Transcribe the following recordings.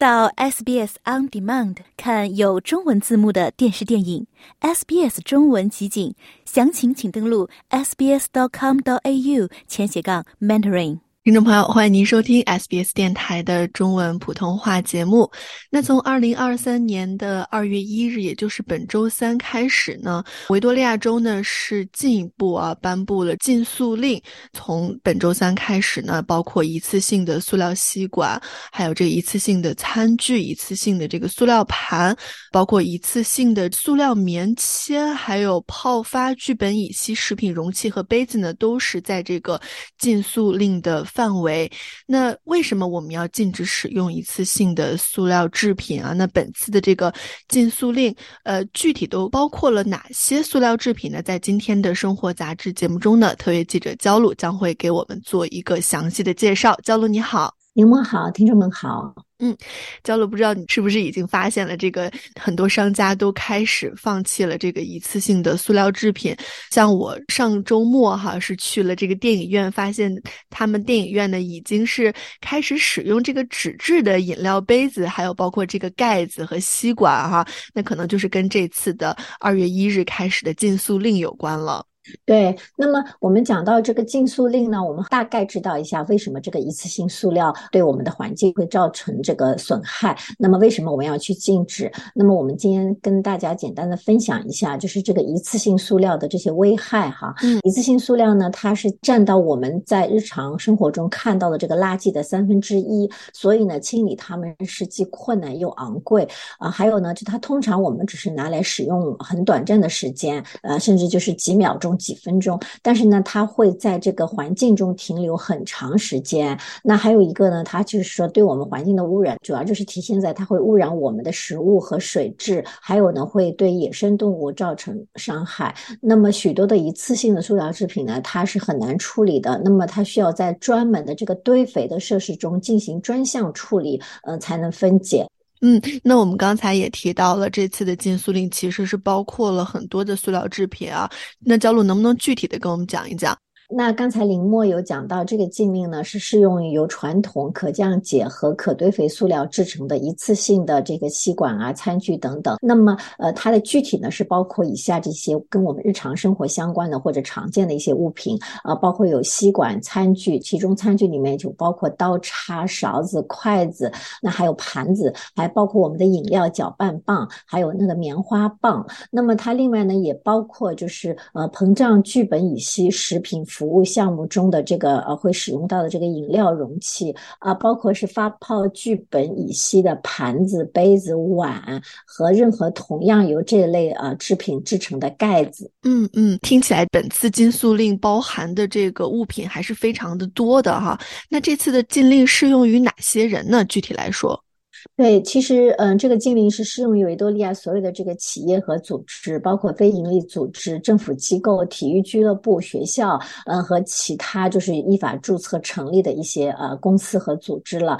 到 SBS On Demand 看有中文字幕的电视电影，SBS 中文集锦，详情请登录 sbs.com.au 前斜杠 mentoring。听众朋友，欢迎您收听 SBS 电台的中文普通话节目。那从二零二三年的二月一日，也就是本周三开始呢，维多利亚州呢是进一步啊颁布了禁塑令。从本周三开始呢，包括一次性的塑料吸管，还有这一次性的餐具、一次性的这个塑料盘，包括一次性的塑料棉签，还有泡发聚苯乙烯食品容器和杯子呢，都是在这个禁塑令的。范围，那为什么我们要禁止使用一次性的塑料制品啊？那本次的这个禁塑令，呃，具体都包括了哪些塑料制品呢？在今天的生活杂志节目中呢，特约记者焦露将会给我们做一个详细的介绍。焦露你好，柠檬好，听众们好。嗯，焦露，不知道你是不是已经发现了，这个很多商家都开始放弃了这个一次性的塑料制品。像我上周末哈是去了这个电影院，发现他们电影院呢已经是开始使用这个纸质的饮料杯子，还有包括这个盖子和吸管哈。那可能就是跟这次的二月一日开始的禁塑令有关了。对，那么我们讲到这个禁塑令呢，我们大概知道一下为什么这个一次性塑料对我们的环境会造成这个损害。那么为什么我们要去禁止？那么我们今天跟大家简单的分享一下，就是这个一次性塑料的这些危害哈。嗯，一次性塑料呢，它是占到我们在日常生活中看到的这个垃圾的三分之一，所以呢，清理它们是既困难又昂贵啊。还有呢，就它通常我们只是拿来使用很短暂的时间，呃，甚至就是几秒钟。几分钟，但是呢，它会在这个环境中停留很长时间。那还有一个呢，它就是说对我们环境的污染，主要就是体现在它会污染我们的食物和水质，还有呢会对野生动物造成伤害。那么许多的一次性的塑料制品呢，它是很难处理的，那么它需要在专门的这个堆肥的设施中进行专项处理，呃，才能分解。嗯，那我们刚才也提到了，这次的禁塑令其实是包括了很多的塑料制品啊。那焦露能不能具体的跟我们讲一讲？那刚才林墨有讲到，这个禁令呢是适用于由传统可降解和可堆肥塑料制成的一次性的这个吸管啊、餐具等等。那么，呃，它的具体呢是包括以下这些跟我们日常生活相关的或者常见的一些物品啊，包括有吸管、餐具，其中餐具里面就包括刀叉、勺子、筷子，那还有盘子，还包括我们的饮料搅拌棒，还有那个棉花棒。那么它另外呢也包括就是呃膨胀聚苯乙烯食品。服务项目中的这个呃会使用到的这个饮料容器啊，包括是发泡聚苯乙烯的盘子、杯子、碗和任何同样由这类呃制品制成的盖子。嗯嗯，听起来本次禁塑令包含的这个物品还是非常的多的哈。那这次的禁令适用于哪些人呢？具体来说？对，其实，嗯，这个禁令是适用于维多利亚所有的这个企业和组织，包括非营利组织、政府机构、体育俱乐部、学校，嗯，和其他就是依法注册成立的一些呃公司和组织了。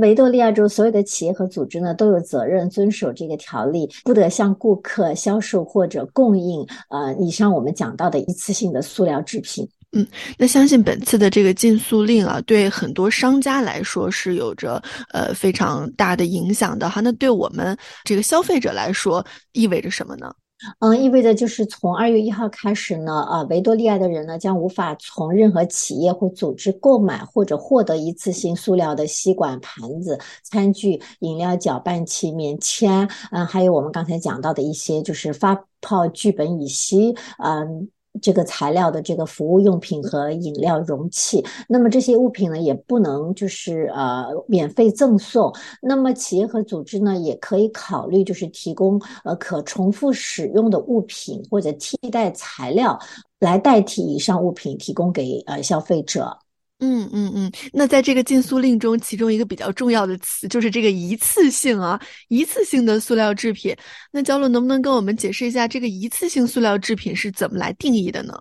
维多利亚州所有的企业和组织呢，都有责任遵守这个条例，不得向顾客销售或者供应呃以上我们讲到的一次性的塑料制品。嗯，那相信本次的这个禁塑令啊，对很多商家来说是有着呃非常大的影响的哈。那对我们这个消费者来说，意味着什么呢？嗯，意味着就是从二月一号开始呢，呃，维多利亚的人呢将无法从任何企业或组织购买或者获得一次性塑料的吸管、盘子、餐具、饮料搅拌器、棉签，嗯，还有我们刚才讲到的一些就是发泡聚苯乙烯，嗯。这个材料的这个服务用品和饮料容器，那么这些物品呢，也不能就是呃免费赠送。那么企业和组织呢，也可以考虑就是提供呃可重复使用的物品或者替代材料来代替以上物品，提供给呃消费者。嗯嗯嗯，那在这个禁塑令中，其中一个比较重要的词就是这个一次性啊，一次性的塑料制品。那焦露能不能跟我们解释一下，这个一次性塑料制品是怎么来定义的呢？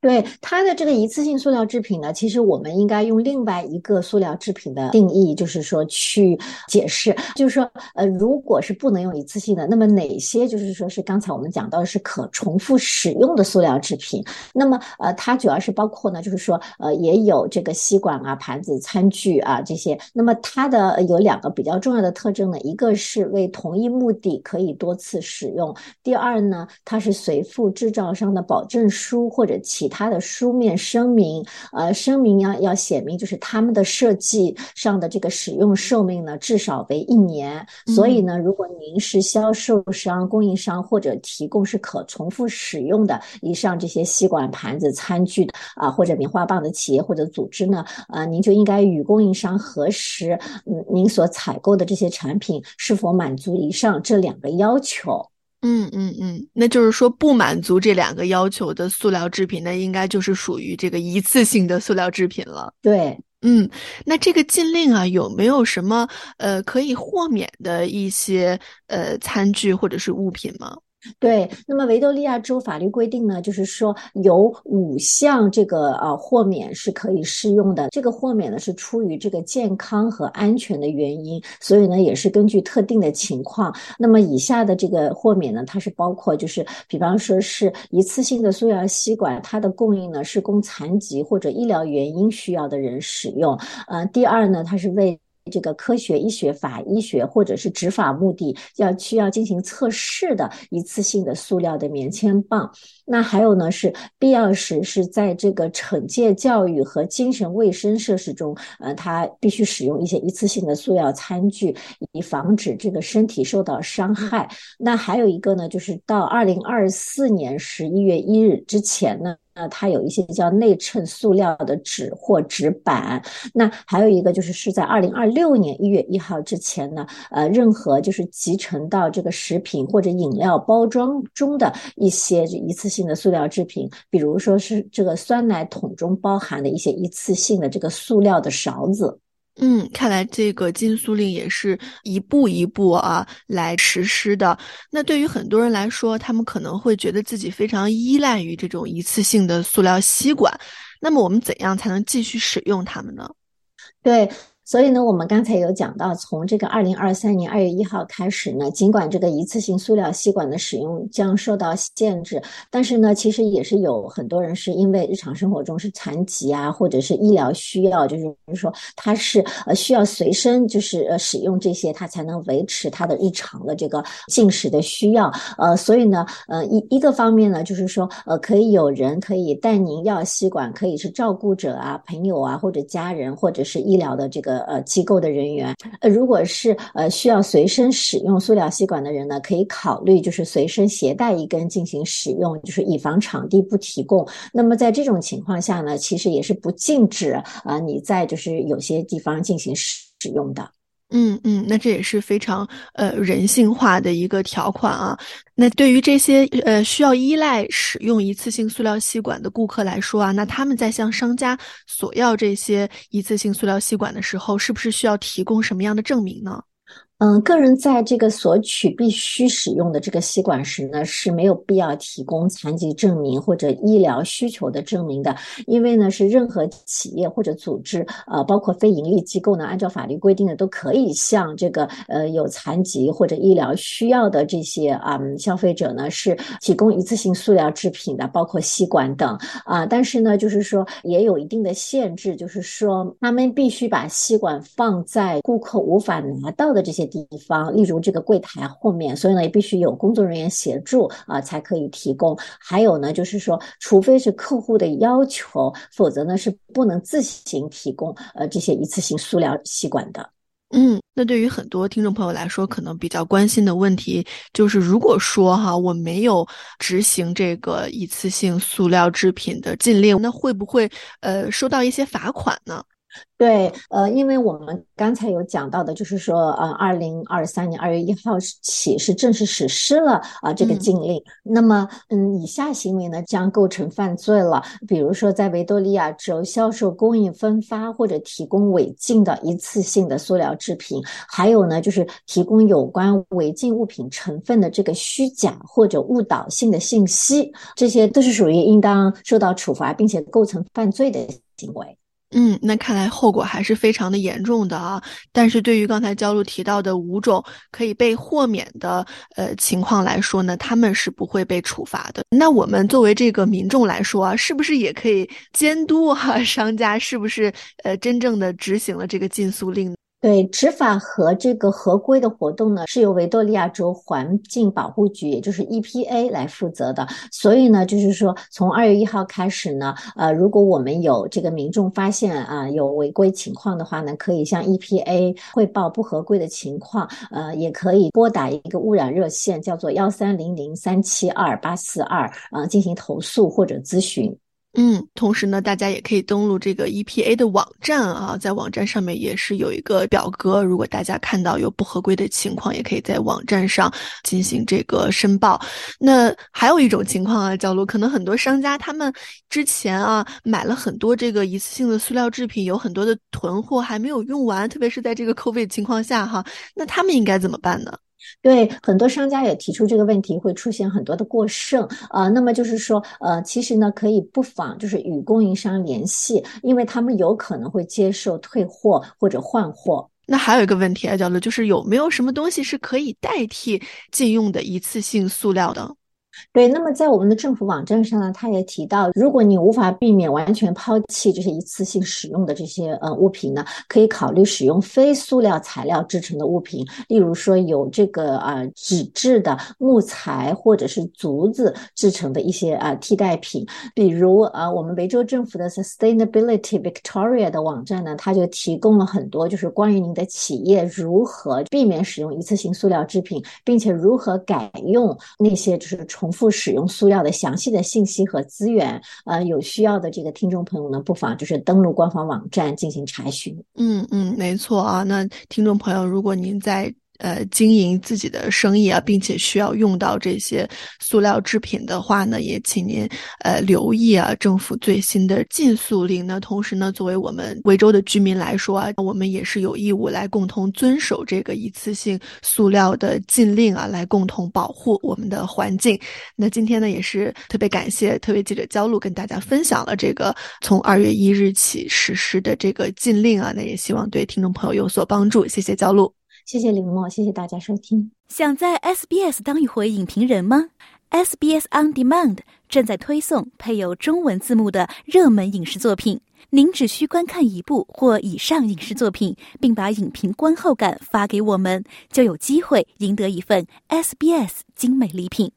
对它的这个一次性塑料制品呢，其实我们应该用另外一个塑料制品的定义，就是说去解释，就是说，呃，如果是不能用一次性的，那么哪些就是说是刚才我们讲到的是可重复使用的塑料制品？那么，呃，它主要是包括呢，就是说，呃，也有这个吸管啊、盘子、餐具啊这些。那么它的有两个比较重要的特征呢，一个是为同一目的可以多次使用，第二呢，它是随附制造商的保证书或者。其他的书面声明，呃，声明要要写明，就是他们的设计上的这个使用寿命呢，至少为一年。所以呢，如果您是销售商、供应商或者提供是可重复使用的以上这些吸管、盘子、餐具的啊，或者棉花棒的企业或者组织呢，啊，您就应该与供应商核实，嗯，您所采购的这些产品是否满足以上这两个要求。嗯嗯嗯，那就是说不满足这两个要求的塑料制品，那应该就是属于这个一次性的塑料制品了。对，嗯，那这个禁令啊，有没有什么呃可以豁免的一些呃餐具或者是物品吗？对，那么维多利亚州法律规定呢，就是说有五项这个呃豁免是可以适用的。这个豁免呢是出于这个健康和安全的原因，所以呢也是根据特定的情况。那么以下的这个豁免呢，它是包括就是比方说是一次性的塑料吸管，它的供应呢是供残疾或者医疗原因需要的人使用。呃，第二呢，它是为这个科学、医学、法医学或者是执法目的要需要进行测试的一次性的塑料的棉签棒，那还有呢是必要时是在这个惩戒教育和精神卫生设施中，呃，它必须使用一些一次性的塑料餐具，以防止这个身体受到伤害。那还有一个呢，就是到二零二四年十一月一日之前呢。那它有一些叫内衬塑料的纸或纸板，那还有一个就是是在二零二六年一月一号之前呢，呃，任何就是集成到这个食品或者饮料包装中的一些一次性的塑料制品，比如说是这个酸奶桶中包含的一些一次性的这个塑料的勺子。嗯，看来这个禁塑令也是一步一步啊来实施的。那对于很多人来说，他们可能会觉得自己非常依赖于这种一次性的塑料吸管。那么我们怎样才能继续使用它们呢？对。所以呢，我们刚才有讲到，从这个二零二三年二月一号开始呢，尽管这个一次性塑料吸管的使用将受到限制，但是呢，其实也是有很多人是因为日常生活中是残疾啊，或者是医疗需要，就是说他是呃需要随身就是呃使用这些，他才能维持他的日常的这个进食的需要。呃，所以呢，呃一一个方面呢，就是说呃可以有人可以带您要吸管，可以是照顾者啊、朋友啊或者家人，或者是医疗的这个。呃，机构的人员，呃，如果是呃需要随身使用塑料吸管的人呢，可以考虑就是随身携带一根进行使用，就是以防场地不提供。那么在这种情况下呢，其实也是不禁止啊你在就是有些地方进行使用的。嗯嗯，那这也是非常呃人性化的一个条款啊。那对于这些呃需要依赖使用一次性塑料吸管的顾客来说啊，那他们在向商家索要这些一次性塑料吸管的时候，是不是需要提供什么样的证明呢？嗯，个人在这个索取必须使用的这个吸管时呢，是没有必要提供残疾证明或者医疗需求的证明的，因为呢，是任何企业或者组织，呃，包括非盈利机构呢，按照法律规定呢，都可以向这个呃有残疾或者医疗需要的这些啊消费者呢，是提供一次性塑料制品的，包括吸管等啊。但是呢，就是说也有一定的限制，就是说他们必须把吸管放在顾客无法拿到的这些。地方，例如这个柜台后面，所以呢也必须有工作人员协助啊，才可以提供。还有呢，就是说，除非是客户的要求，否则呢是不能自行提供呃这些一次性塑料吸管的。嗯，那对于很多听众朋友来说，可能比较关心的问题就是，如果说哈我没有执行这个一次性塑料制品的禁令，那会不会呃收到一些罚款呢？对，呃，因为我们刚才有讲到的，就是说，呃，二零二三年二月一号起是正式实施了啊这个禁令。那么，嗯，以下行为呢将构成犯罪了，比如说在维多利亚州销售、供应、分发或者提供违禁的一次性的塑料制品，还有呢就是提供有关违禁物品成分的这个虚假或者误导性的信息，这些都是属于应当受到处罚并且构成犯罪的行为。嗯，那看来后果还是非常的严重的啊。但是对于刚才焦露提到的五种可以被豁免的呃情况来说呢，他们是不会被处罚的。那我们作为这个民众来说啊，是不是也可以监督哈商家是不是呃真正的执行了这个禁塑令？对执法和这个合规的活动呢，是由维多利亚州环境保护局，也就是 EPA 来负责的。所以呢，就是说，从二月一号开始呢，呃，如果我们有这个民众发现啊有违规情况的话呢，可以向 EPA 汇报不合规的情况，呃，也可以拨打一个污染热线，叫做幺三零零三七二八四二，啊，进行投诉或者咨询。嗯，同时呢，大家也可以登录这个 EPA 的网站啊，在网站上面也是有一个表格，如果大家看到有不合规的情况，也可以在网站上进行这个申报。那还有一种情况啊，角落可能很多商家他们之前啊买了很多这个一次性的塑料制品，有很多的囤货还没有用完，特别是在这个 COVID 情况下哈，那他们应该怎么办呢？对很多商家也提出这个问题，会出现很多的过剩啊。那么就是说，呃，其实呢，可以不妨就是与供应商联系，因为他们有可能会接受退货或者换货。那还有一个问题啊，叫做就是有没有什么东西是可以代替禁用的一次性塑料的？对，那么在我们的政府网站上呢，他也提到，如果你无法避免完全抛弃这些一次性使用的这些呃物品呢，可以考虑使用非塑料材料制成的物品，例如说有这个啊纸质的、木材或者是竹子制成的一些啊替代品。比如啊，我们维州政府的 Sustainability Victoria 的网站呢，它就提供了很多就是关于您的企业如何避免使用一次性塑料制品，并且如何改用那些就是重。重复使用塑料的详细的信息和资源，呃，有需要的这个听众朋友呢，不妨就是登录官方网站进行查询。嗯嗯，没错啊。那听众朋友，如果您在呃，经营自己的生意啊，并且需要用到这些塑料制品的话呢，也请您呃留意啊，政府最新的禁塑令。那同时呢，作为我们维州的居民来说啊，我们也是有义务来共同遵守这个一次性塑料的禁令啊，来共同保护我们的环境。那今天呢，也是特别感谢特别记者焦露跟大家分享了这个从二月一日起实施的这个禁令啊，那也希望对听众朋友有所帮助。谢谢焦露。谢谢林墨，谢谢大家收听。想在 SBS 当一回影评人吗？SBS On Demand 正在推送配有中文字幕的热门影视作品，您只需观看一部或以上影视作品，并把影评观后感发给我们，就有机会赢得一份 SBS 精美礼品。